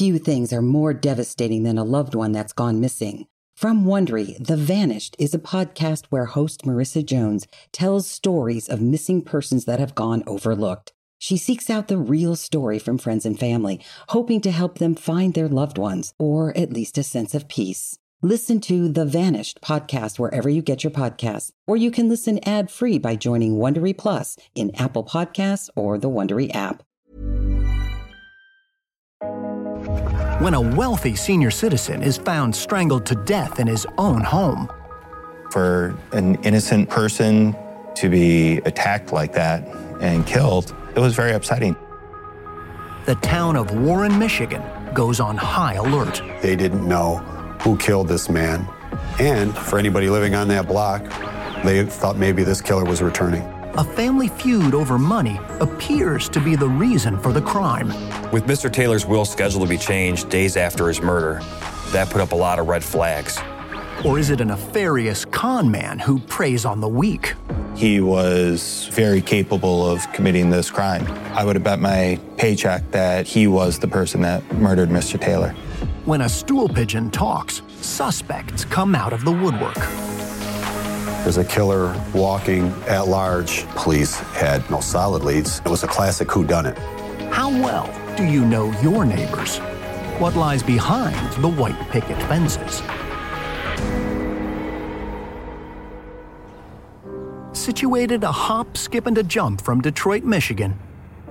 Few things are more devastating than a loved one that's gone missing. From Wondery, The Vanished is a podcast where host Marissa Jones tells stories of missing persons that have gone overlooked. She seeks out the real story from friends and family, hoping to help them find their loved ones, or at least a sense of peace. Listen to The Vanished podcast wherever you get your podcasts, or you can listen ad-free by joining Wondery Plus in Apple Podcasts or the Wondery app. When a wealthy senior citizen is found strangled to death in his own home, For an innocent person to be attacked like that and killed, it was very upsetting. the town of Warren, Michigan goes on high alert. They didn't know who killed this man. And for anybody living on that block, they thought maybe this killer was returning. A family feud over money appears to be the reason for the crime. With Mr. Taylor's will scheduled to be changed days after his murder, that put up a lot of red flags. Or is it a nefarious con man who preys on the weak? He was very capable of committing this crime. I would have bet my paycheck that he was the person that murdered Mr. Taylor. When a stool pigeon talks, suspects come out of the woodwork. There's a killer walking at large. Police had no solid leads. It was a classic whodunit. How well do you know your neighbors? What lies behind the white picket fences? Situated a hop, skip, and a jump from Detroit, Michigan,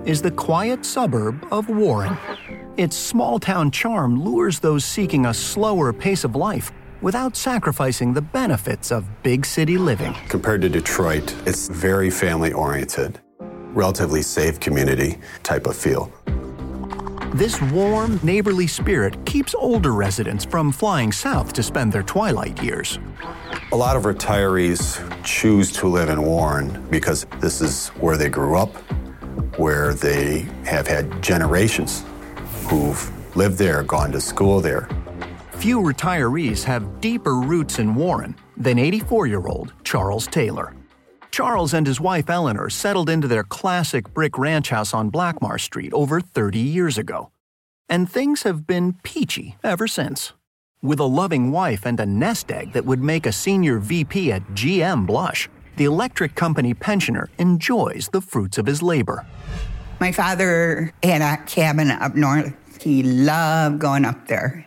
is the quiet suburb of Warren. Its small town charm lures those seeking a slower pace of life without sacrificing the benefits of big city living. Compared to Detroit, it's very family oriented, relatively safe community type of feel. This warm, neighborly spirit keeps older residents from flying south to spend their twilight years. A lot of retirees choose to live in Warren because this is where they grew up, where they have had generations who've lived there, gone to school there. Few retirees have deeper roots in Warren than 84 year old Charles Taylor. Charles and his wife Eleanor settled into their classic brick ranch house on Blackmar Street over 30 years ago. And things have been peachy ever since. With a loving wife and a nest egg that would make a senior VP at GM blush, the electric company pensioner enjoys the fruits of his labor. My father had a cabin up north. He loved going up there,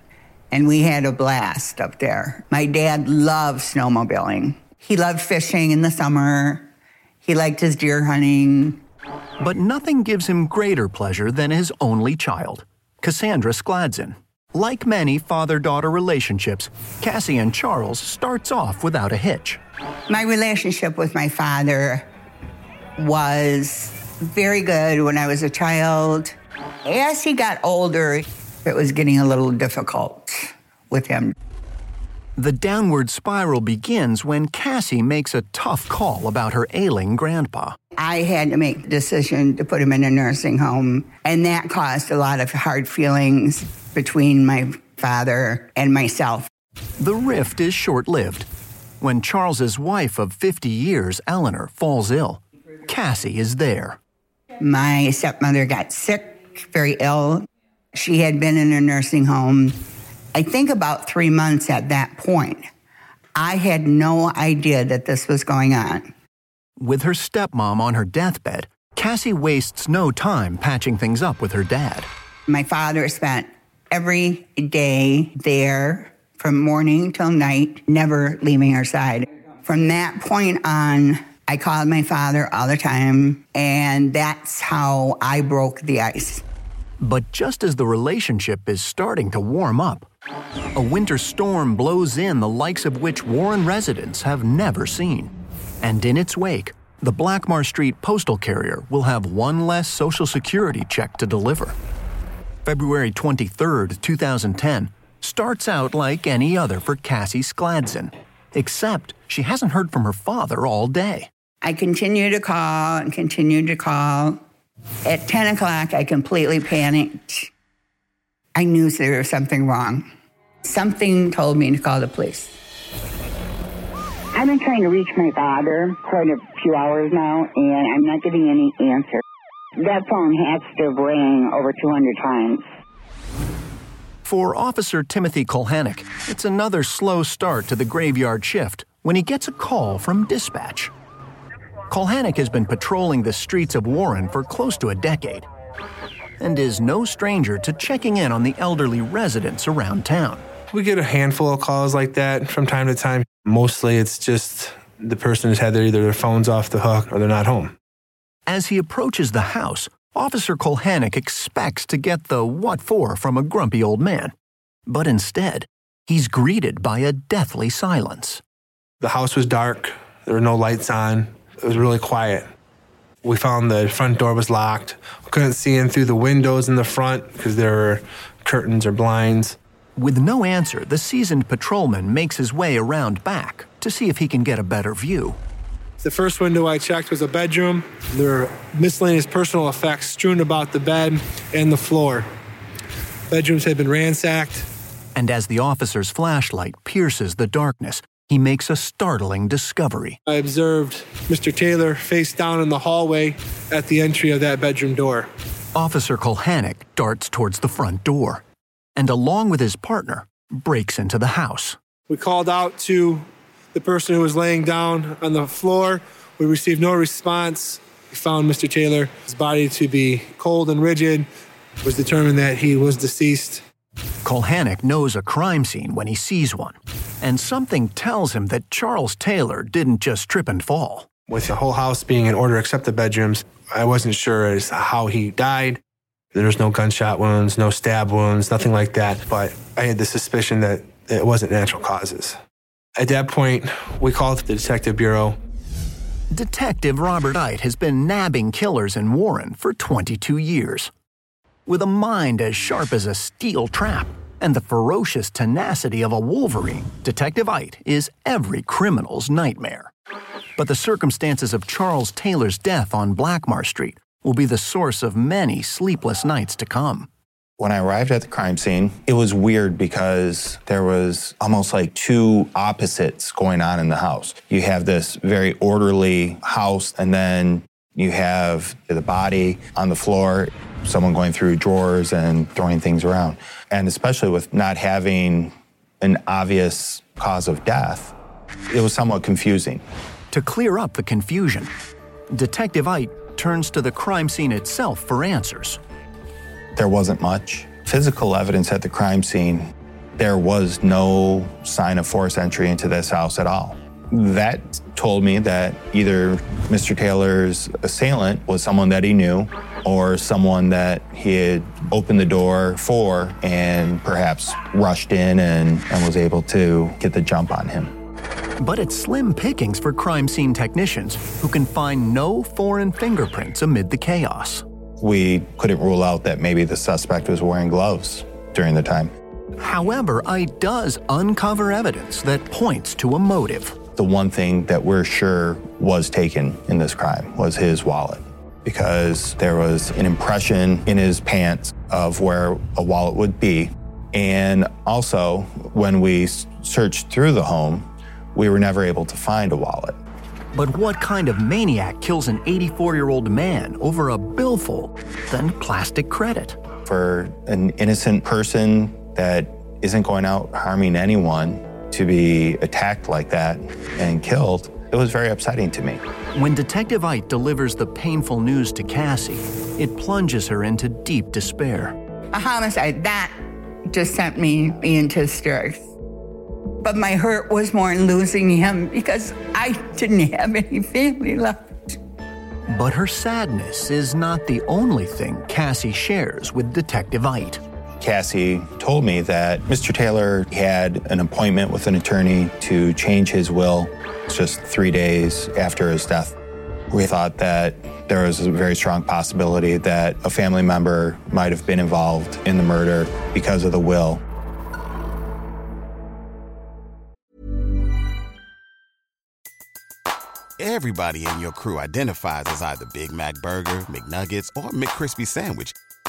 and we had a blast up there. My dad loved snowmobiling. He loved fishing in the summer. He liked his deer hunting. But nothing gives him greater pleasure than his only child, Cassandra Skladzen. Like many father daughter relationships, Cassie and Charles starts off without a hitch. My relationship with my father was very good when I was a child. As he got older, it was getting a little difficult with him. The downward spiral begins when Cassie makes a tough call about her ailing grandpa. I had to make the decision to put him in a nursing home, and that caused a lot of hard feelings between my father and myself. The rift is short lived. When Charles's wife of 50 years, Eleanor, falls ill, Cassie is there. My stepmother got sick, very ill. She had been in a nursing home, I think about three months at that point. I had no idea that this was going on. With her stepmom on her deathbed, Cassie wastes no time patching things up with her dad. My father spent every day there from morning till night, never leaving her side. From that point on, I called my father all the time, and that's how I broke the ice. But just as the relationship is starting to warm up, a winter storm blows in the likes of which Warren residents have never seen. And in its wake, the Blackmar Street postal carrier will have one less Social Security check to deliver. February 23, 2010, starts out like any other for Cassie Skladson, except she hasn't heard from her father all day. I continue to call and continue to call. At 10 o'clock, I completely panicked. I knew there was something wrong. Something told me to call the police. I've been trying to reach my father quite a few hours now, and I'm not getting any answer. That phone has to have rang over 200 times. For Officer Timothy Kolhanek, it's another slow start to the graveyard shift when he gets a call from dispatch. Kolhanek has been patrolling the streets of Warren for close to a decade and is no stranger to checking in on the elderly residents around town. We get a handful of calls like that from time to time. Mostly it's just the person has had their, either their phones off the hook or they're not home. As he approaches the house, Officer Kolhanek expects to get the what for from a grumpy old man. But instead, he's greeted by a deathly silence. The house was dark, there were no lights on, it was really quiet. We found the front door was locked. We couldn't see in through the windows in the front because there were curtains or blinds. With no answer, the seasoned patrolman makes his way around back to see if he can get a better view. The first window I checked was a bedroom. There were miscellaneous personal effects strewn about the bed and the floor. Bedrooms had been ransacked. And as the officer's flashlight pierces the darkness, he makes a startling discovery. I observed Mr. Taylor face down in the hallway at the entry of that bedroom door. Officer Kolhanek darts towards the front door and, along with his partner, breaks into the house. We called out to the person who was laying down on the floor. We received no response. We found Mr. Taylor, his body to be cold and rigid. It was determined that he was deceased. Kolhanek knows a crime scene when he sees one, and something tells him that Charles Taylor didn't just trip and fall. With the whole house being in order except the bedrooms, I wasn't sure as how he died. There was no gunshot wounds, no stab wounds, nothing like that, but I had the suspicion that it wasn't natural causes. At that point, we called the Detective Bureau. Detective Robert Ite has been nabbing killers in Warren for 22 years. With a mind as sharp as a steel trap and the ferocious tenacity of a wolverine, Detective Ite is every criminal's nightmare. But the circumstances of Charles Taylor's death on Blackmar Street will be the source of many sleepless nights to come. When I arrived at the crime scene, it was weird because there was almost like two opposites going on in the house. You have this very orderly house, and then you have the body on the floor, someone going through drawers and throwing things around. And especially with not having an obvious cause of death, it was somewhat confusing. To clear up the confusion, Detective Ite turns to the crime scene itself for answers. There wasn't much physical evidence at the crime scene. There was no sign of forced entry into this house at all. That told me that either Mr. Taylor's assailant was someone that he knew or someone that he had opened the door for and perhaps rushed in and, and was able to get the jump on him. But it's slim pickings for crime scene technicians who can find no foreign fingerprints amid the chaos. We couldn't rule out that maybe the suspect was wearing gloves during the time. However, Ite does uncover evidence that points to a motive. The one thing that we're sure was taken in this crime was his wallet because there was an impression in his pants of where a wallet would be. And also, when we searched through the home, we were never able to find a wallet. But what kind of maniac kills an 84 year old man over a billfold, then plastic credit? For an innocent person that isn't going out harming anyone to be attacked like that and killed, it was very upsetting to me. When Detective Ite delivers the painful news to Cassie, it plunges her into deep despair. A homicide, that just sent me into hysterics. But my hurt was more in losing him because I didn't have any family left. But her sadness is not the only thing Cassie shares with Detective Ite. Cassie told me that Mr. Taylor had an appointment with an attorney to change his will just three days after his death. We thought that there was a very strong possibility that a family member might have been involved in the murder because of the will. Everybody in your crew identifies as either Big Mac Burger, McNuggets, or McCrispy Sandwich,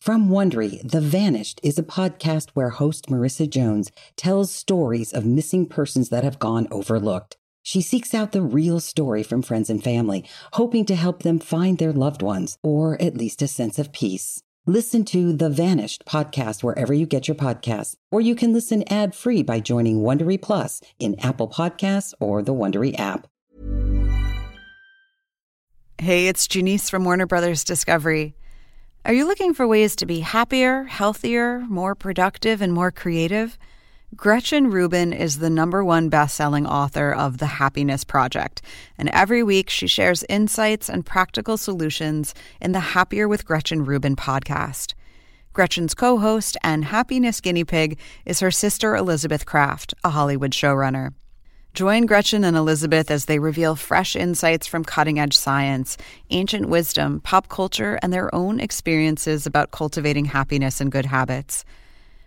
From Wondery, The Vanished is a podcast where host Marissa Jones tells stories of missing persons that have gone overlooked. She seeks out the real story from friends and family, hoping to help them find their loved ones, or at least a sense of peace. Listen to The Vanished podcast wherever you get your podcasts, or you can listen ad-free by joining Wondery Plus in Apple Podcasts or the Wondery app. Hey, it's Janice from Warner Brothers Discovery. Are you looking for ways to be happier, healthier, more productive, and more creative? Gretchen Rubin is the number one best-selling author of The Happiness Project, and every week she shares insights and practical solutions in the Happier with Gretchen Rubin podcast. Gretchen's co-host and happiness guinea pig is her sister Elizabeth Craft, a Hollywood showrunner. Join Gretchen and Elizabeth as they reveal fresh insights from cutting-edge science, ancient wisdom, pop culture, and their own experiences about cultivating happiness and good habits.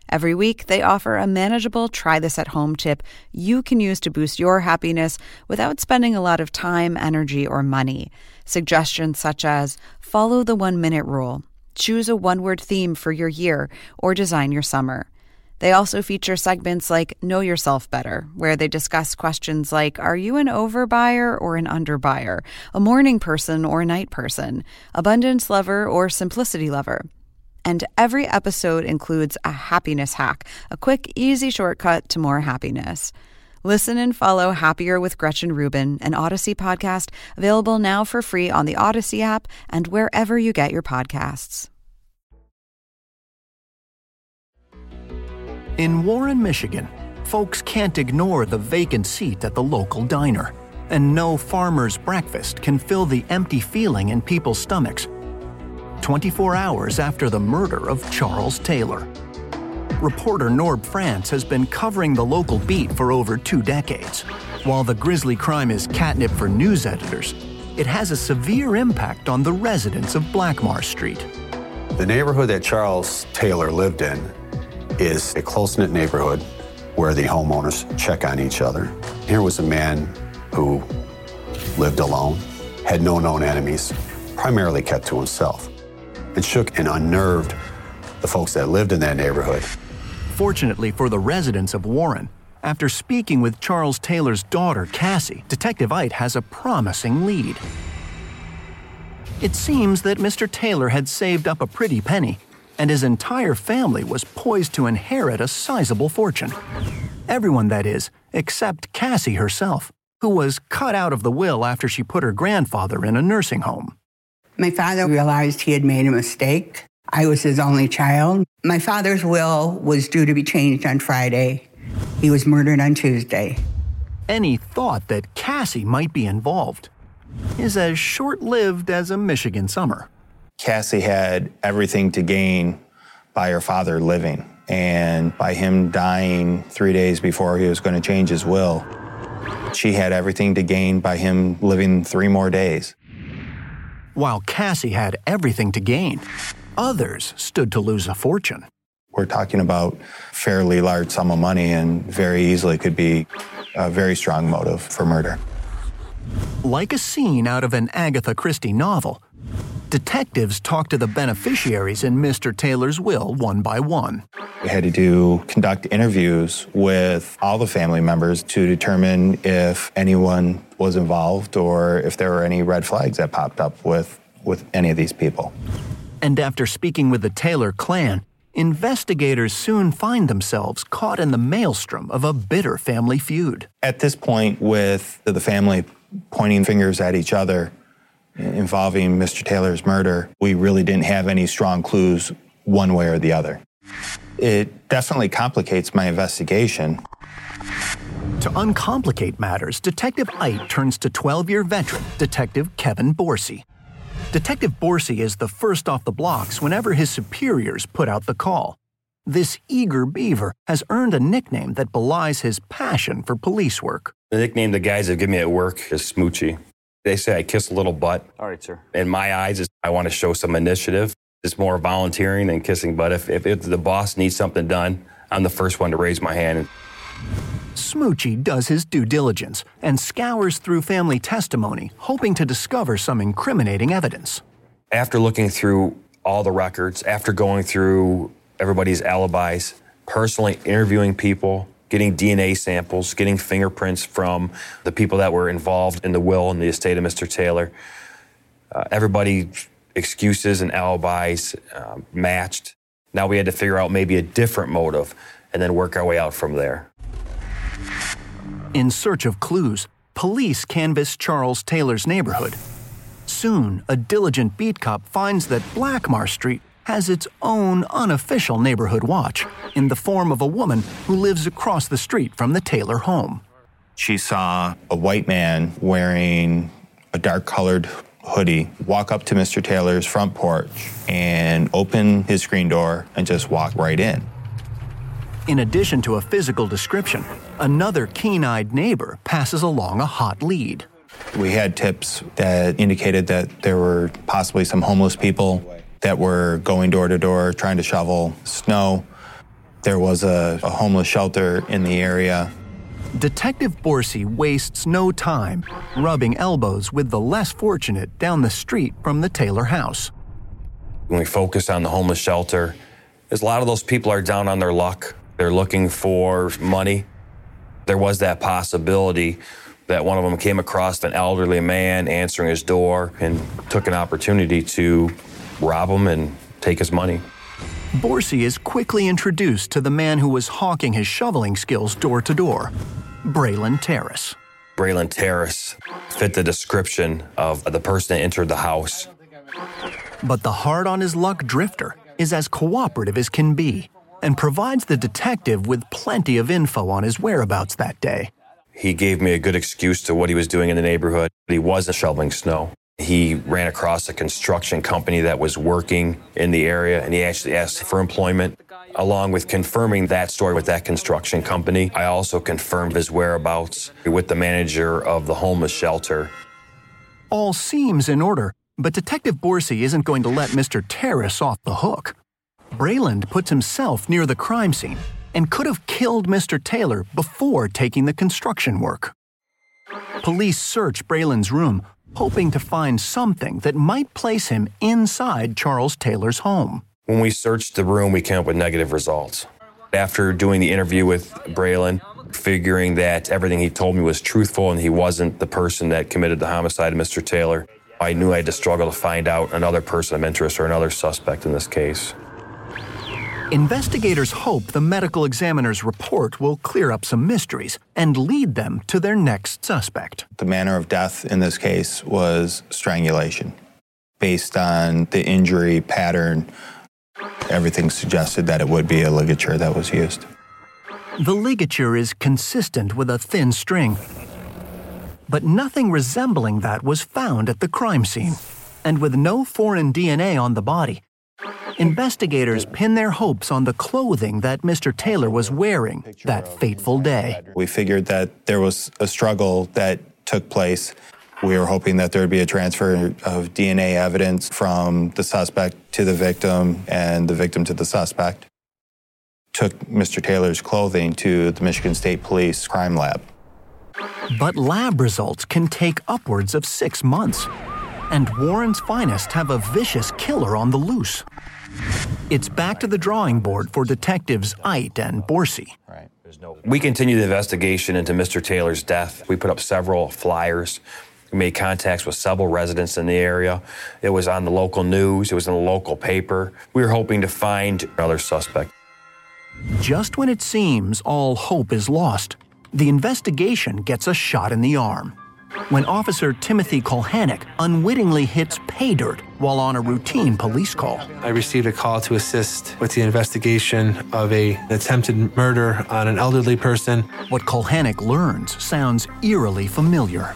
Every week, they offer a manageable try this at home tip you can use to boost your happiness without spending a lot of time, energy, or money. Suggestions such as follow the one minute rule, choose a one word theme for your year, or design your summer. They also feature segments like Know Yourself Better, where they discuss questions like Are you an overbuyer or an underbuyer? A morning person or a night person? Abundance lover or simplicity lover? And every episode includes a happiness hack, a quick, easy shortcut to more happiness. Listen and follow Happier with Gretchen Rubin, an Odyssey podcast, available now for free on the Odyssey app and wherever you get your podcasts. In Warren, Michigan, folks can't ignore the vacant seat at the local diner. And no farmer's breakfast can fill the empty feeling in people's stomachs 24 hours after the murder of Charles Taylor. Reporter Norb France has been covering the local beat for over two decades. While the grisly crime is catnip for news editors, it has a severe impact on the residents of Blackmar Street. The neighborhood that Charles Taylor lived in is a close knit neighborhood where the homeowners check on each other. Here was a man who lived alone, had no known enemies, primarily kept to himself. It shook and unnerved the folks that lived in that neighborhood. Fortunately for the residents of Warren, after speaking with Charles Taylor's daughter, Cassie, Detective Ite has a promising lead. It seems that Mr. Taylor had saved up a pretty penny, and his entire family was poised to inherit a sizable fortune. Everyone, that is, except Cassie herself, who was cut out of the will after she put her grandfather in a nursing home. My father realized he had made a mistake. I was his only child. My father's will was due to be changed on Friday. He was murdered on Tuesday. Any thought that Cassie might be involved is as short lived as a Michigan summer. Cassie had everything to gain by her father living. And by him dying three days before he was going to change his will, she had everything to gain by him living three more days. While Cassie had everything to gain, others stood to lose a fortune. We're talking about fairly large sum of money and very easily could be a very strong motive for murder. Like a scene out of an Agatha Christie novel, detectives talked to the beneficiaries in Mr. Taylor's will one by one. We had to do conduct interviews with all the family members to determine if anyone was involved or if there were any red flags that popped up with, with any of these people. And after speaking with the Taylor clan, investigators soon find themselves caught in the maelstrom of a bitter family feud. At this point, with the family pointing fingers at each other, involving Mr. Taylor's murder, we really didn't have any strong clues one way or the other. It definitely complicates my investigation. To uncomplicate matters, Detective Ite turns to 12 year veteran, Detective Kevin Borsey. Detective Borsey is the first off the blocks whenever his superiors put out the call. This eager beaver has earned a nickname that belies his passion for police work. The nickname the guys have given me at work is Smoochy. They say I kiss a little butt. All right, sir. In my eyes, I want to show some initiative. It's more volunteering than kissing butt. If, if, if the boss needs something done, I'm the first one to raise my hand. Smoochy does his due diligence and scours through family testimony, hoping to discover some incriminating evidence. After looking through all the records, after going through everybody's alibis, personally interviewing people, getting DNA samples, getting fingerprints from the people that were involved in the will and the estate of Mr. Taylor, uh, everybody's excuses and alibis uh, matched. Now we had to figure out maybe a different motive and then work our way out from there. In search of clues, police canvass Charles Taylor's neighborhood. Soon, a diligent beat cop finds that Blackmar Street has its own unofficial neighborhood watch in the form of a woman who lives across the street from the Taylor home. She saw a white man wearing a dark colored hoodie walk up to Mr. Taylor's front porch and open his screen door and just walk right in. In addition to a physical description, another keen eyed neighbor passes along a hot lead. We had tips that indicated that there were possibly some homeless people that were going door to door trying to shovel snow. There was a, a homeless shelter in the area. Detective Borsey wastes no time rubbing elbows with the less fortunate down the street from the Taylor house. When we focus on the homeless shelter, as a lot of those people are down on their luck. They're looking for money. There was that possibility that one of them came across an elderly man answering his door and took an opportunity to rob him and take his money. Borsey is quickly introduced to the man who was hawking his shoveling skills door to door, Braylon Terrace. Braylon Terrace fit the description of the person that entered the house. But the hard on his luck drifter is as cooperative as can be and provides the detective with plenty of info on his whereabouts that day. He gave me a good excuse to what he was doing in the neighborhood. He wasn't shoveling snow. He ran across a construction company that was working in the area and he actually asked for employment. Along with confirming that story with that construction company, I also confirmed his whereabouts with the manager of the homeless shelter. All seems in order, but Detective Borsey isn't going to let Mr. Terrace off the hook. Braylon puts himself near the crime scene and could have killed Mr. Taylor before taking the construction work. Police search Braylon's room, hoping to find something that might place him inside Charles Taylor's home. When we searched the room, we came up with negative results. After doing the interview with Braylon, figuring that everything he told me was truthful and he wasn't the person that committed the homicide of Mr. Taylor, I knew I had to struggle to find out another person of interest or another suspect in this case. Investigators hope the medical examiner's report will clear up some mysteries and lead them to their next suspect. The manner of death in this case was strangulation. Based on the injury pattern, everything suggested that it would be a ligature that was used. The ligature is consistent with a thin string, but nothing resembling that was found at the crime scene. And with no foreign DNA on the body, investigators pin their hopes on the clothing that Mr. Taylor was wearing that fateful day. We figured that there was a struggle that took place. We were hoping that there would be a transfer of DNA evidence from the suspect to the victim and the victim to the suspect. Took Mr. Taylor's clothing to the Michigan State Police crime lab. But lab results can take upwards of six months. And Warren's finest have a vicious killer on the loose. It's back to the drawing board for detectives Ite and Borsey. We continue the investigation into Mr. Taylor's death. We put up several flyers. We made contacts with several residents in the area. It was on the local news, it was in the local paper. We were hoping to find another suspect. Just when it seems all hope is lost, the investigation gets a shot in the arm. when Officer Timothy Kolhanek unwittingly hits pay dirt while on a routine police call. I received a call to assist with the investigation of a attempted murder on an elderly person. What Kolhanek learns sounds eerily familiar.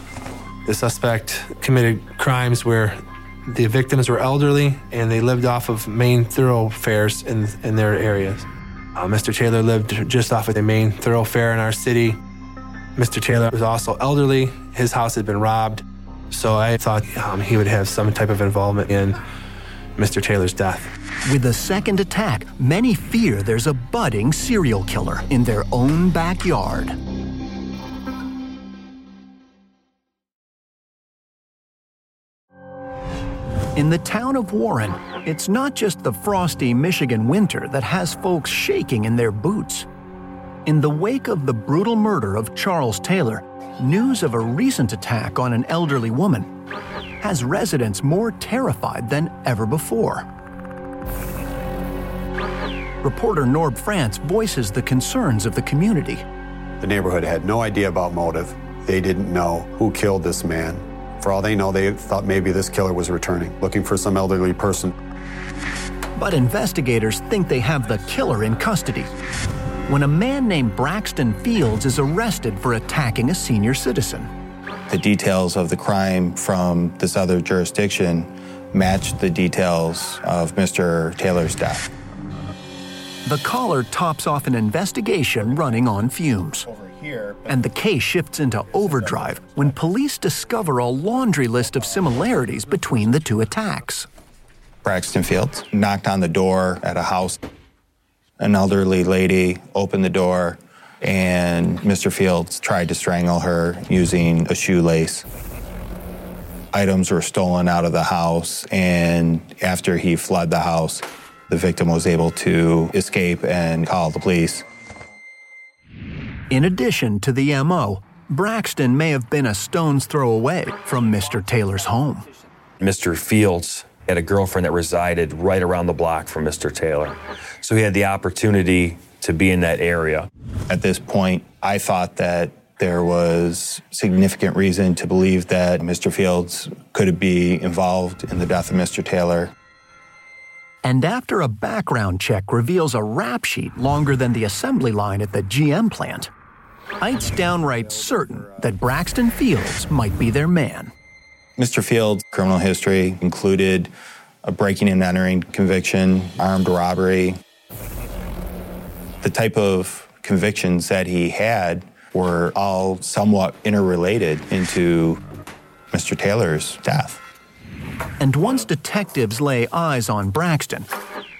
The suspect committed crimes where the victims were elderly and they lived off of main thoroughfares in, in their areas. Uh, Mr. Taylor lived just off of the main thoroughfare in our city. Mr. Taylor was also elderly. His house had been robbed. So I thought um, he would have some type of involvement in Mr. Taylor's death. With the second attack, many fear there's a budding serial killer in their own backyard. In the town of Warren, it's not just the frosty Michigan winter that has folks shaking in their boots. In the wake of the brutal murder of Charles Taylor, news of a recent attack on an elderly woman has residents more terrified than ever before. Reporter Norb France voices the concerns of the community. The neighborhood had no idea about motive. They didn't know who killed this man. For all they know, they thought maybe this killer was returning, looking for some elderly person. But investigators think they have the killer in custody when a man named Braxton Fields is arrested for attacking a senior citizen. The details of the crime from this other jurisdiction matched the details of Mr. Taylor's death. The caller tops off an investigation running on fumes. And the case shifts into overdrive when police discover a laundry list of similarities between the two attacks. Braxton Fields knocked on the door at a house. An elderly lady opened the door, and Mr. Fields tried to strangle her using a shoelace. Items were stolen out of the house, and after he fled the house, the victim was able to escape and call the police. In addition to the MO, Braxton may have been a stone's throw away from Mr. Taylor's home. Mr. Fields had a girlfriend that resided right around the block from Mr. Taylor. So he had the opportunity to be in that area. At this point, I thought that there was significant reason to believe that Mr. Fields could be involved in the death of Mr. Taylor. And after a background check reveals a rap sheet longer than the assembly line at the GM plant, Ite's downright certain that Braxton Fields might be their man. Mr. Fields' criminal history included a breaking and entering conviction, armed robbery. The type of convictions that he had were all somewhat interrelated into Mr. Taylor's death. And once detectives lay eyes on Braxton,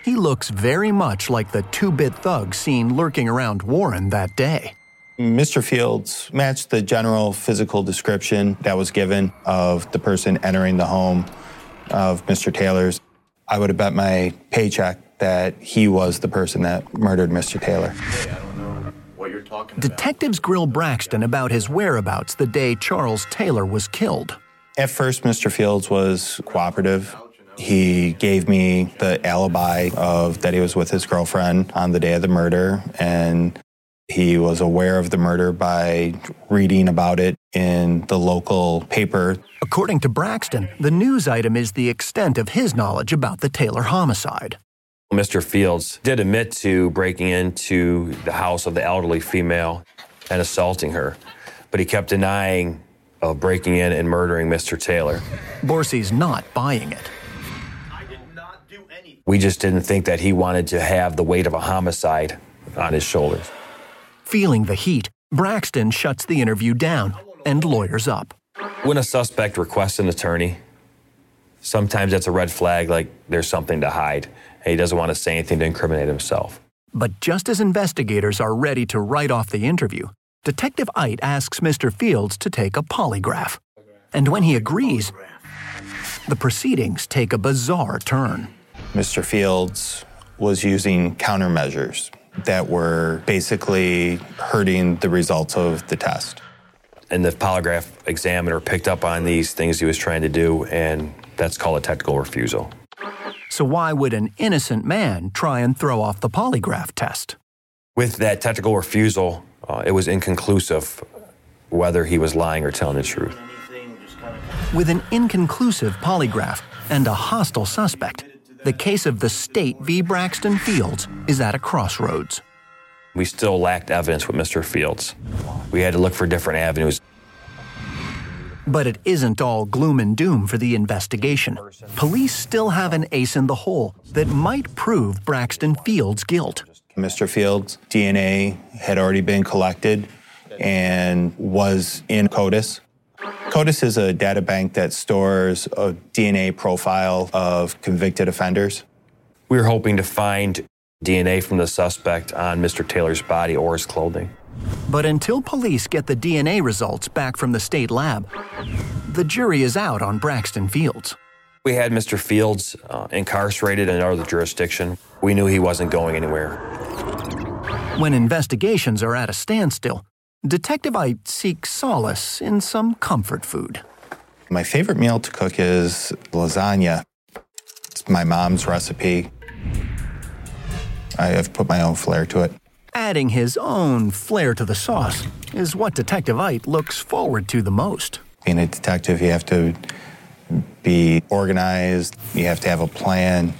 he looks very much like the two bit thug seen lurking around Warren that day. Mr. Fields matched the general physical description that was given of the person entering the home of Mr. Taylor's. I would have bet my paycheck that he was the person that murdered Mr. Taylor. Detectives grill Braxton about his whereabouts the day Charles Taylor was killed. At first, Mr. Fields was cooperative. He gave me the alibi of that he was with his girlfriend on the day of the murder, and he was aware of the murder by reading about it in the local paper. According to Braxton, the news item is the extent of his knowledge about the Taylor homicide. Mr. Fields did admit to breaking into the house of the elderly female and assaulting her, but he kept denying of breaking in and murdering Mr. Taylor. Borsey's not buying it. We just didn't think that he wanted to have the weight of a homicide on his shoulders. Feeling the heat, Braxton shuts the interview down and lawyers up. When a suspect requests an attorney, sometimes that's a red flag, like there's something to hide. And he doesn't want to say anything to incriminate himself. But just as investigators are ready to write off the interview, Detective Ite asks Mr. Fields to take a polygraph. And when he agrees, the proceedings take a bizarre turn. Mr. Fields was using countermeasures that were basically hurting the results of the test. And the polygraph examiner picked up on these things he was trying to do, and that's called a technical refusal. So, why would an innocent man try and throw off the polygraph test? With that technical refusal, uh, it was inconclusive whether he was lying or telling the truth. With an inconclusive polygraph and a hostile suspect, the case of the state v. Braxton Fields is at a crossroads. We still lacked evidence with Mr. Fields. We had to look for different avenues. But it isn't all gloom and doom for the investigation. Police still have an ace in the hole that might prove Braxton Fields' guilt. Mr. Fields' DNA had already been collected and was in CODIS. CODIS is a data bank that stores a DNA profile of convicted offenders. We were hoping to find DNA from the suspect on Mr. Taylor's body or his clothing. But until police get the DNA results back from the state lab, the jury is out on Braxton Fields. We had Mr. Fields uh, incarcerated in another jurisdiction. We knew he wasn't going anywhere. When investigations are at a standstill, Detective Ite seeks solace in some comfort food. My favorite meal to cook is lasagna. It's my mom's recipe. I have put my own flair to it. Adding his own flair to the sauce is what Detective Ite looks forward to the most. Being a detective, you have to be organized, you have to have a plan.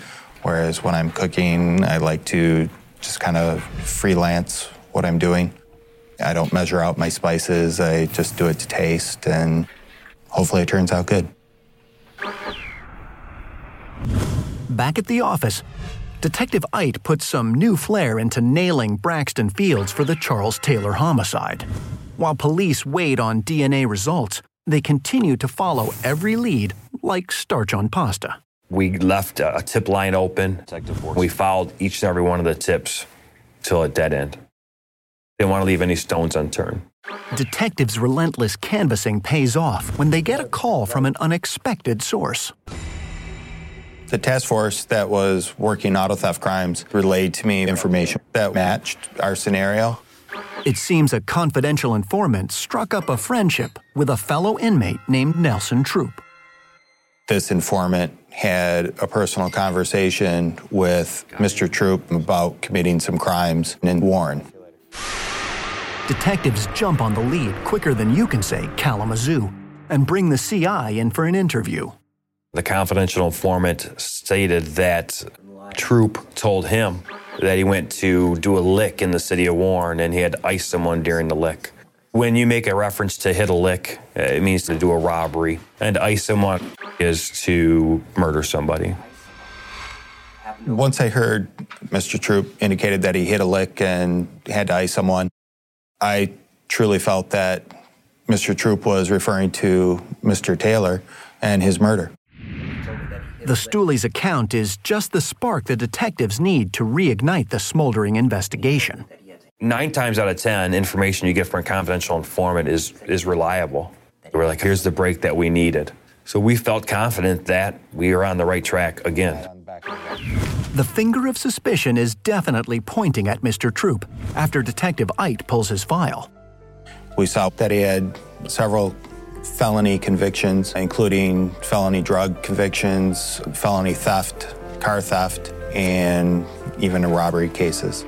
Whereas when I'm cooking, I like to just kind of freelance what I'm doing. I don't measure out my spices, I just do it to taste, and hopefully it turns out good. Back at the office, Detective Ite puts some new flair into nailing Braxton Fields for the Charles Taylor homicide. While police wait on DNA results, they continue to follow every lead like starch on pasta. We left a tip line open. We followed each and every one of the tips till a dead end. They didn't want to leave any stones unturned. Detectives' relentless canvassing pays off when they get a call from an unexpected source. The task force that was working auto theft crimes relayed to me information that matched our scenario. It seems a confidential informant struck up a friendship with a fellow inmate named Nelson Troop. This informant had a personal conversation with Mr. Troop about committing some crimes in Warren. Detectives jump on the lead quicker than you can say Kalamazoo and bring the CI in for an interview. The confidential informant stated that Troop told him that he went to do a lick in the city of Warren and he had iced someone during the lick. When you make a reference to hit a lick, it means to do a robbery, and ice someone is to murder somebody. Once I heard Mr. Troop indicated that he hit a lick and had to ice someone, I truly felt that Mr. Troop was referring to Mr. Taylor and his murder. The stoolie's account is just the spark the detectives need to reignite the smoldering investigation. Nine times out of ten, information you get from a confidential informant is, is reliable. We're like, here's the break that we needed. So we felt confident that we are on the right track again. The finger of suspicion is definitely pointing at Mr. Troop after Detective Ite pulls his file. We saw that he had several felony convictions, including felony drug convictions, felony theft, car theft, and even robbery cases.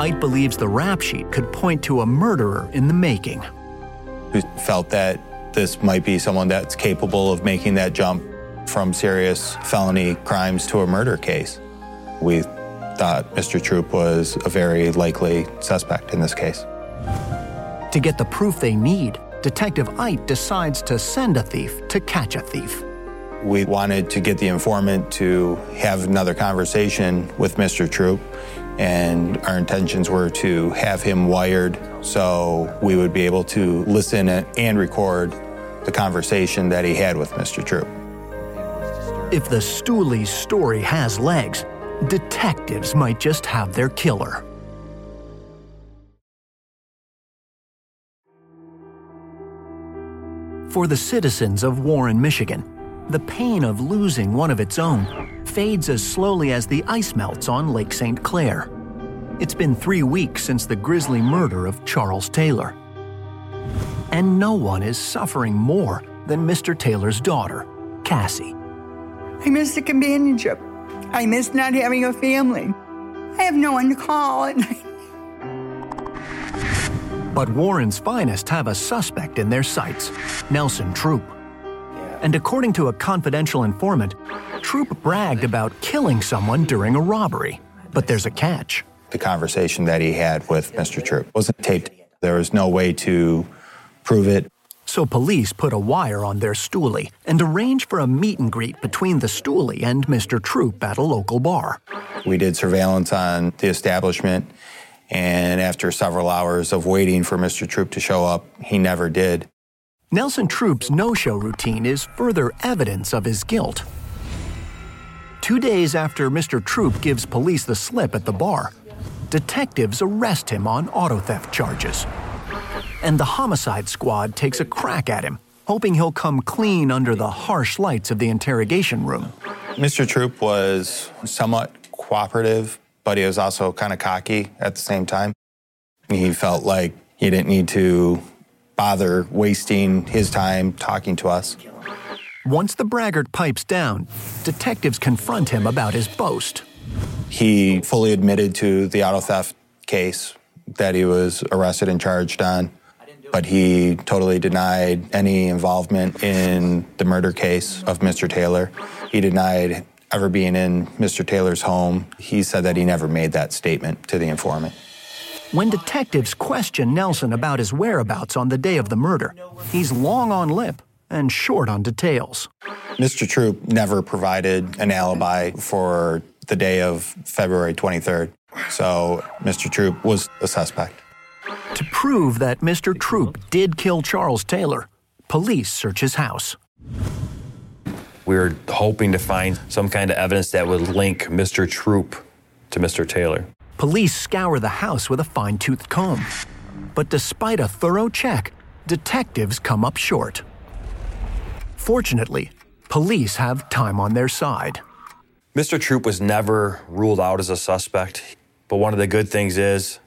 Ite believes the rap sheet could point to a murderer in the making. We felt that this might be someone that's capable of making that jump from serious felony crimes to a murder case. We thought Mr. Troop was a very likely suspect in this case. To get the proof they need, Detective Ite decides to send a thief to catch a thief. We wanted to get the informant to have another conversation with Mr. Troop, and our intentions were to have him wired so we would be able to listen and record the conversation that he had with Mr. Troop. If the stoolie's story has legs, detectives might just have their killer. For the citizens of Warren, Michigan, the pain of losing one of its own fades as slowly as the ice melts on Lake St. Clair. It's been three weeks since the grisly murder of Charles Taylor. And no one is suffering more than Mr. Taylor's daughter, Cassie. I miss the companionship. I miss not having a family. I have no one to call at night. But Warren's finest have a suspect in their sights Nelson Troop. And according to a confidential informant, Troop bragged about killing someone during a robbery. But there's a catch. The conversation that he had with Mr. Troop wasn't taped. There was no way to prove it. So police put a wire on their stoolie and arranged for a meet and greet between the stoolie and Mr. Troop at a local bar. We did surveillance on the establishment, and after several hours of waiting for Mr. Troop to show up, he never did. Nelson Troop's no show routine is further evidence of his guilt. Two days after Mr. Troop gives police the slip at the bar, detectives arrest him on auto theft charges. And the homicide squad takes a crack at him, hoping he'll come clean under the harsh lights of the interrogation room. Mr. Troop was somewhat cooperative, but he was also kind of cocky at the same time. He felt like he didn't need to bother wasting his time talking to us. Once the braggart pipes down, detectives confront him about his boast. He fully admitted to the auto theft case that he was arrested and charged on, but he totally denied any involvement in the murder case of Mr. Taylor. He denied ever being in Mr. Taylor's home. He said that he never made that statement to the informant. When detectives question Nelson about his whereabouts on the day of the murder, he's long on lip and short on details. Mr. Troop never provided an alibi for the day of February 23rd, so Mr. Troop was a suspect. To prove that Mr. Troop did kill Charles Taylor, police search his house. We were hoping to find some kind of evidence that would link Mr. Troop to Mr. Taylor. Police scour the house with a fine toothed comb. But despite a thorough check, detectives come up short. Fortunately, police have time on their side. Mr. Troop was never ruled out as a suspect, but one of the good things is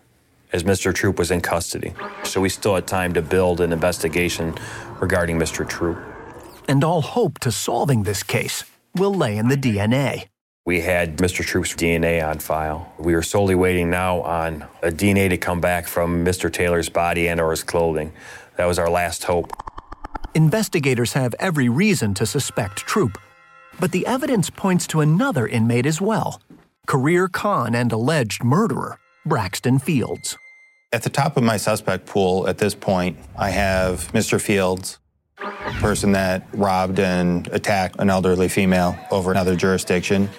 is Mr. Troop was in custody. So we still had time to build an investigation regarding Mr. Troop. And all hope to solving this case will lay in the DNA. We had Mr. Troop's DNA on file. We are solely waiting now on a DNA to come back from Mr. Taylor's body and or his clothing. That was our last hope. Investigators have every reason to suspect Troop, but the evidence points to another inmate as well career con and alleged murderer, Braxton Fields. At the top of my suspect pool at this point, I have Mr. Fields, person that robbed and attacked an elderly female over another jurisdiction.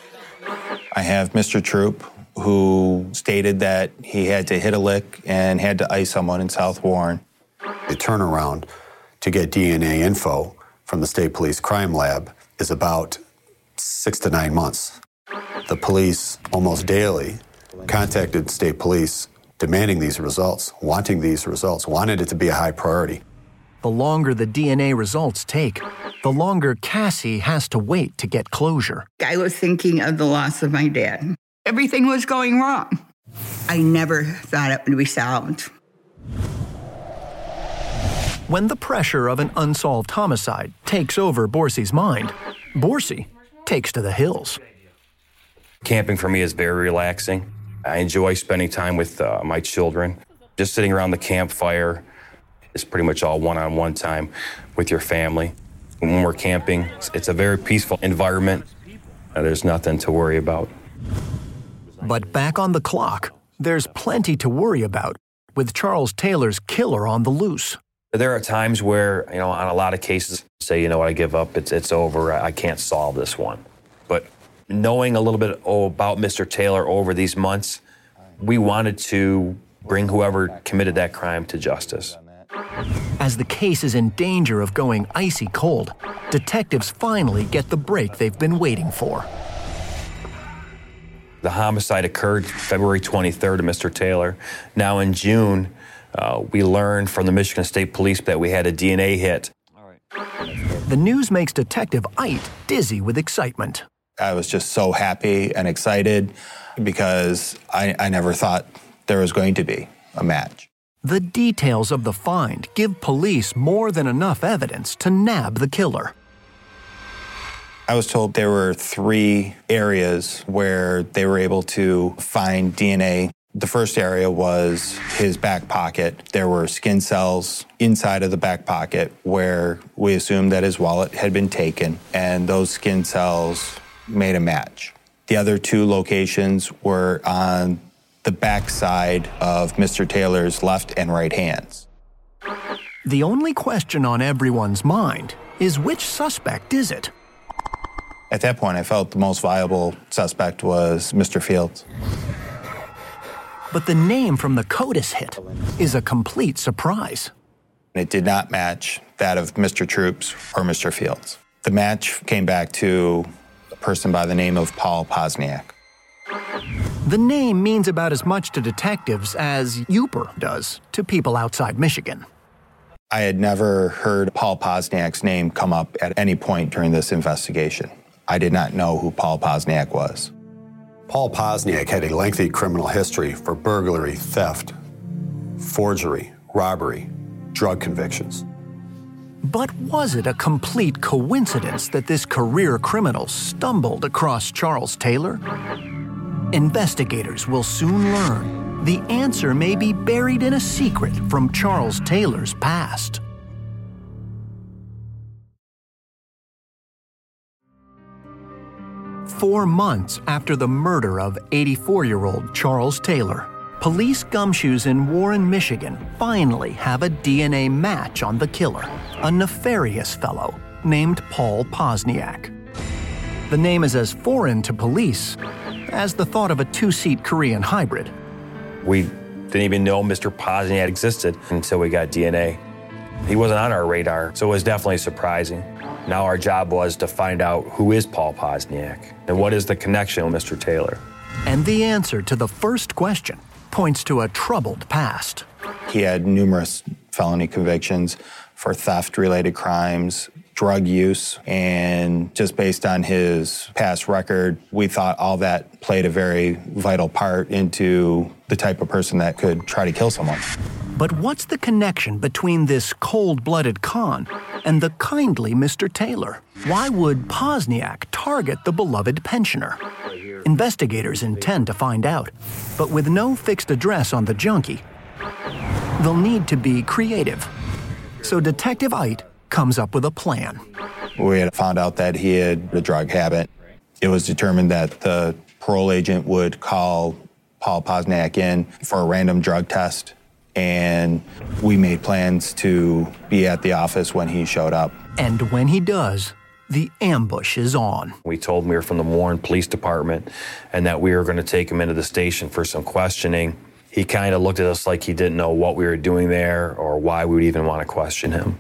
I have Mr. Troop, who stated that he had to hit a lick and had to ice someone in South Warren. The turnaround to get DNA info from the State Police Crime Lab is about six to nine months. The police almost daily contacted state police demanding these results, wanting these results, wanted it to be a high priority. The longer the DNA results take, the longer Cassie has to wait to get closure. I was thinking of the loss of my dad. Everything was going wrong. I never thought it would be solved. When the pressure of an unsolved homicide takes over Borsey's mind, Borsey takes to the hills. Camping for me is very relaxing. I enjoy spending time with uh, my children. Just sitting around the campfire is pretty much all one on one time with your family. When we're camping, it's a very peaceful environment. Uh, there's nothing to worry about. But back on the clock, there's plenty to worry about with Charles Taylor's killer on the loose. There are times where, you know, on a lot of cases, say, you know what, I give up, it's, it's over, I can't solve this one. But knowing a little bit about Mr. Taylor over these months, we wanted to bring whoever committed that crime to justice. As the case is in danger of going icy cold, detectives finally get the break they've been waiting for. The homicide occurred February 23rd to Mr. Taylor. Now in June, uh, we learned from the Michigan State Police that we had a DNA hit. The news makes Detective Ite dizzy with excitement. I was just so happy and excited because I, I never thought there was going to be a match. The details of the find give police more than enough evidence to nab the killer. I was told there were three areas where they were able to find DNA The first area was his back pocket. There were skin cells inside of the back pocket where we assumed that his wallet had been taken, and those skin cells made a match. The other two locations were on the back side of Mr. Taylor's left and right hands. The only question on everyone's mind is which suspect is it? At that point, I felt the most viable suspect was Mr. Fields. But the name from the CODIS hit is a complete surprise. It did not match that of Mr. Troops or Mr. Fields. The match came back to person by the name of Paul Posniak. The name means about as much to detectives as Yooper does to people outside Michigan. I had never heard Paul Posniak's name come up at any point during this investigation. I did not know who Paul Posniak was. Paul Posniak had a lengthy criminal history for burglary, theft, forgery, robbery, drug convictions. But was it a complete coincidence that this career criminal stumbled across Charles Taylor? Investigators will soon learn the answer may be buried in a secret from Charles Taylor's past. Four months after the murder of 84 year old Charles Taylor, police gumshoes in Warren, Michigan finally have a DNA match on the killer, a nefarious fellow named Paul Posniak. The name is as foreign to police as the thought of a two seat Korean hybrid. We didn't even know Mr. Posniak existed until we got DNA. He wasn't on our radar, so it was definitely surprising. Now our job was to find out who is Paul Posniak and what is the connection with Mr. Taylor. And the answer to the first question points to a troubled past. He had numerous felony convictions for theft related crimes, drug use, and just based on his past record, we thought all that played a very vital part into the type of person that could try to kill someone. But what's the connection between this cold blooded con and the kindly Mr. Taylor? Why would Posniak target the beloved pensioner? Investigators intend to find out, but with no fixed address on the junkie, they'll need to be creative. So Detective Ite comes up with a plan. We had found out that he had a drug habit. It was determined that the parole agent would call Paul Posniak in for a random drug test and we made plans to be at the office when he showed up. And when he does, the ambush is on. We told him we were from the Warren Police Department and that we were going to take him into the station for some questioning. He kind of looked at us like he didn't know what we were doing there or why we would even want to question him.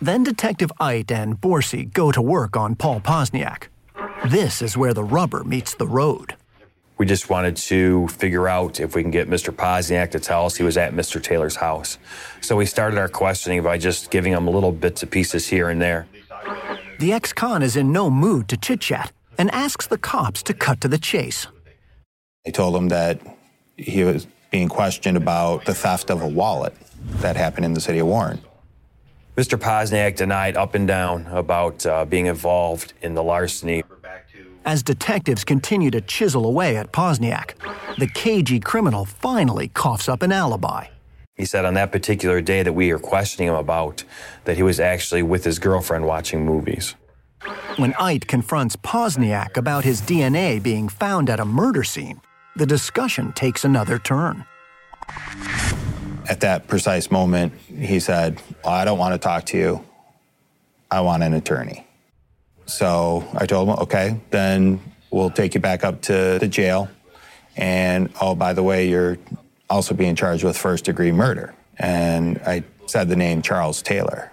Then Detective Ite and Borsey go to work on Paul Posniak. This is where the rubber meets the road. We just wanted to figure out if we can get Mr. Posniak to tell us he was at Mr. Taylor's house. So we started our questioning by just giving him a little bits and pieces here and there. The ex con is in no mood to chit chat and asks the cops to cut to the chase. I told him that he was being questioned about the theft of a wallet that happened in the city of Warren. Mr. Posniak denied up and down about uh, being involved in the larceny. As detectives continue to chisel away at Posniak, the cagey criminal finally coughs up an alibi. He said on that particular day that we are questioning him about that he was actually with his girlfriend watching movies. When Ite confronts Posniak about his DNA being found at a murder scene, the discussion takes another turn. At that precise moment, he said, well, I don't want to talk to you. I want an attorney. So I told him, okay, then we'll take you back up to the jail. And oh, by the way, you're also being charged with first degree murder. And I said the name Charles Taylor.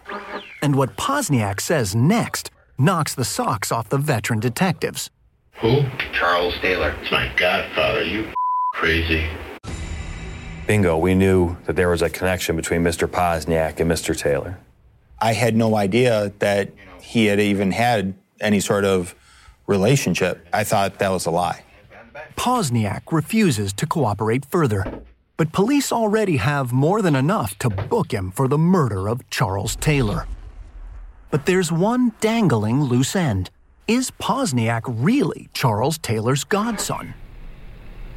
And what Posniak says next knocks the socks off the veteran detectives. Who? Charles Taylor. It's my godfather. You crazy. Bingo, we knew that there was a connection between Mr. Posniak and Mr. Taylor. I had no idea that he had even had any sort of relationship. I thought that was a lie. Posniak refuses to cooperate further, but police already have more than enough to book him for the murder of Charles Taylor. But there's one dangling loose end. Is Posniak really Charles Taylor's godson?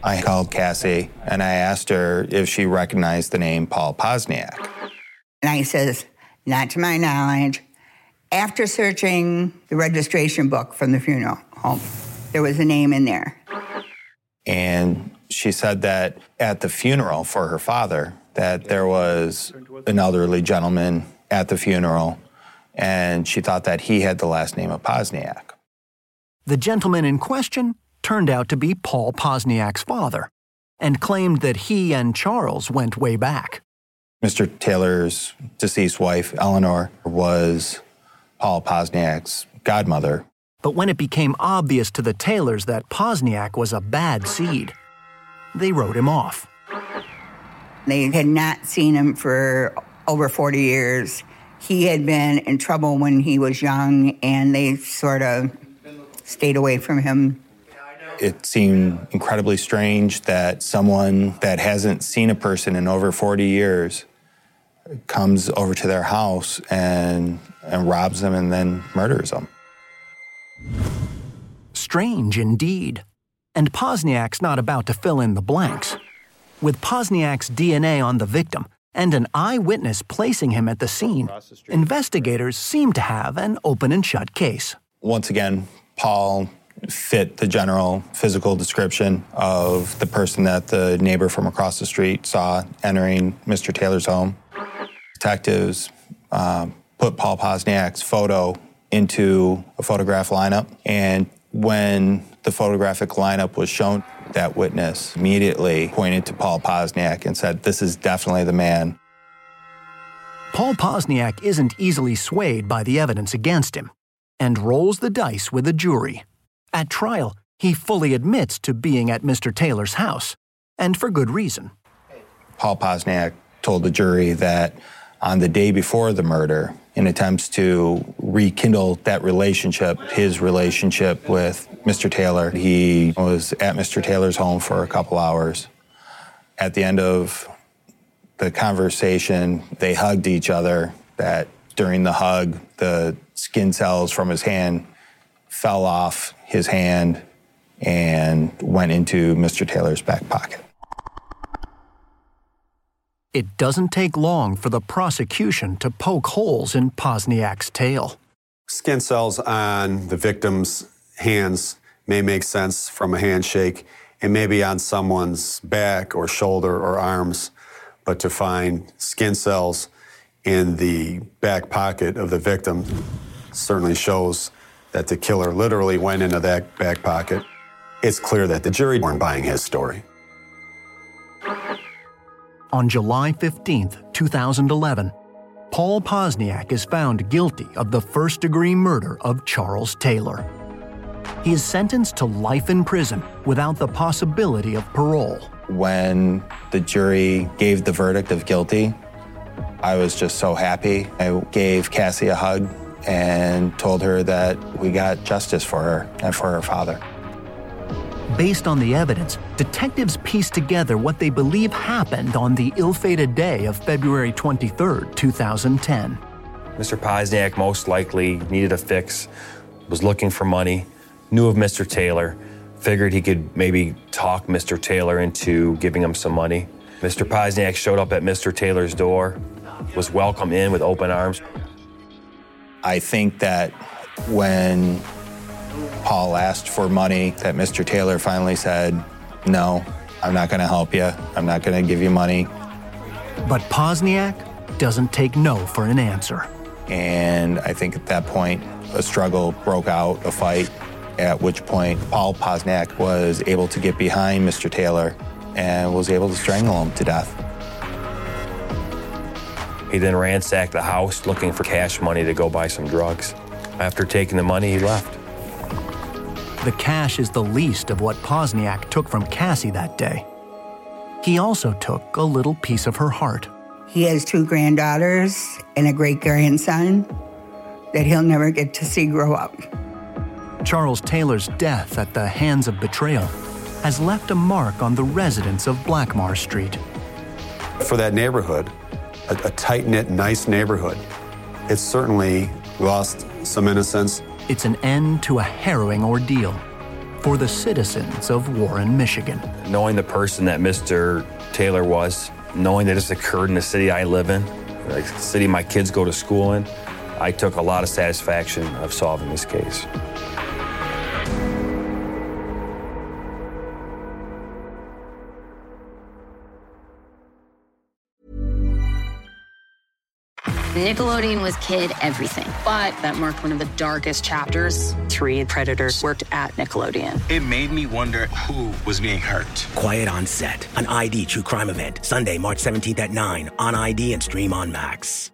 I called Cassie and I asked her if she recognized the name Paul Posniak. And I says, not to my knowledge. After searching the registration book from the funeral home, there was a name in there. And she said that at the funeral for her father, that there was an elderly gentleman at the funeral, and she thought that he had the last name of Posniak. The gentleman in question turned out to be Paul Posniak's father and claimed that he and Charles went way back. Mr. Taylor's deceased wife, Eleanor, was Paul Posniak's godmother. But when it became obvious to the Taylors that Posniak was a bad seed, they wrote him off. They had not seen him for over 40 years. He had been in trouble when he was young, and they sort of stayed away from him. It seemed incredibly strange that someone that hasn't seen a person in over 40 years comes over to their house and, and robs them and then murders them. Strange indeed. And Posniak's not about to fill in the blanks. With Posniak's DNA on the victim and an eyewitness placing him at the scene, investigators seem to have an open and shut case. Once again, Paul fit the general physical description of the person that the neighbor from across the street saw entering Mr. Taylor's home. Detectives uh, put Paul Posniak's photo into a photograph lineup, and when the photographic lineup was shown, that witness immediately pointed to Paul Posniak and said, This is definitely the man. Paul Posniak isn't easily swayed by the evidence against him and rolls the dice with a jury. At trial, he fully admits to being at Mr. Taylor's house, and for good reason. Paul Posniak told the jury that on the day before the murder, in attempts to rekindle that relationship, his relationship with Mr. Taylor, he was at Mr. Taylor's home for a couple hours. At the end of the conversation, they hugged each other. That during the hug, the skin cells from his hand fell off his hand and went into Mr. Taylor's back pocket. It doesn't take long for the prosecution to poke holes in Posniak's tale. Skin cells on the victim's hands may make sense from a handshake and maybe on someone's back or shoulder or arms, but to find skin cells in the back pocket of the victim certainly shows that the killer literally went into that back pocket. It's clear that the jury weren't buying his story. On July 15, 2011, Paul Posniak is found guilty of the first degree murder of Charles Taylor. He is sentenced to life in prison without the possibility of parole. When the jury gave the verdict of guilty, I was just so happy. I gave Cassie a hug and told her that we got justice for her and for her father. Based on the evidence, detectives pieced together what they believe happened on the ill fated day of February 23, 2010. Mr. Posniak most likely needed a fix, was looking for money, knew of Mr. Taylor, figured he could maybe talk Mr. Taylor into giving him some money. Mr. Posniak showed up at Mr. Taylor's door, was welcomed in with open arms. I think that when Paul asked for money, that Mr. Taylor finally said, No, I'm not going to help you. I'm not going to give you money. But Posniak doesn't take no for an answer. And I think at that point, a struggle broke out, a fight, at which point Paul Posniak was able to get behind Mr. Taylor and was able to strangle him to death. He then ransacked the house looking for cash money to go buy some drugs. After taking the money, he left. The cash is the least of what Posniak took from Cassie that day. He also took a little piece of her heart. He has two granddaughters and a great grandson that he'll never get to see grow up. Charles Taylor's death at the hands of betrayal has left a mark on the residents of Blackmar Street. For that neighborhood, a, a tight knit, nice neighborhood, it's certainly lost some innocence. It's an end to a harrowing ordeal for the citizens of Warren, Michigan. Knowing the person that Mr. Taylor was, knowing that this occurred in the city I live in, the city my kids go to school in, I took a lot of satisfaction of solving this case. Nickelodeon was kid everything, but that marked one of the darkest chapters. Three predators worked at Nickelodeon. It made me wonder who was being hurt. Quiet on Set, an ID true crime event, Sunday, March 17th at 9 on ID and stream on Max.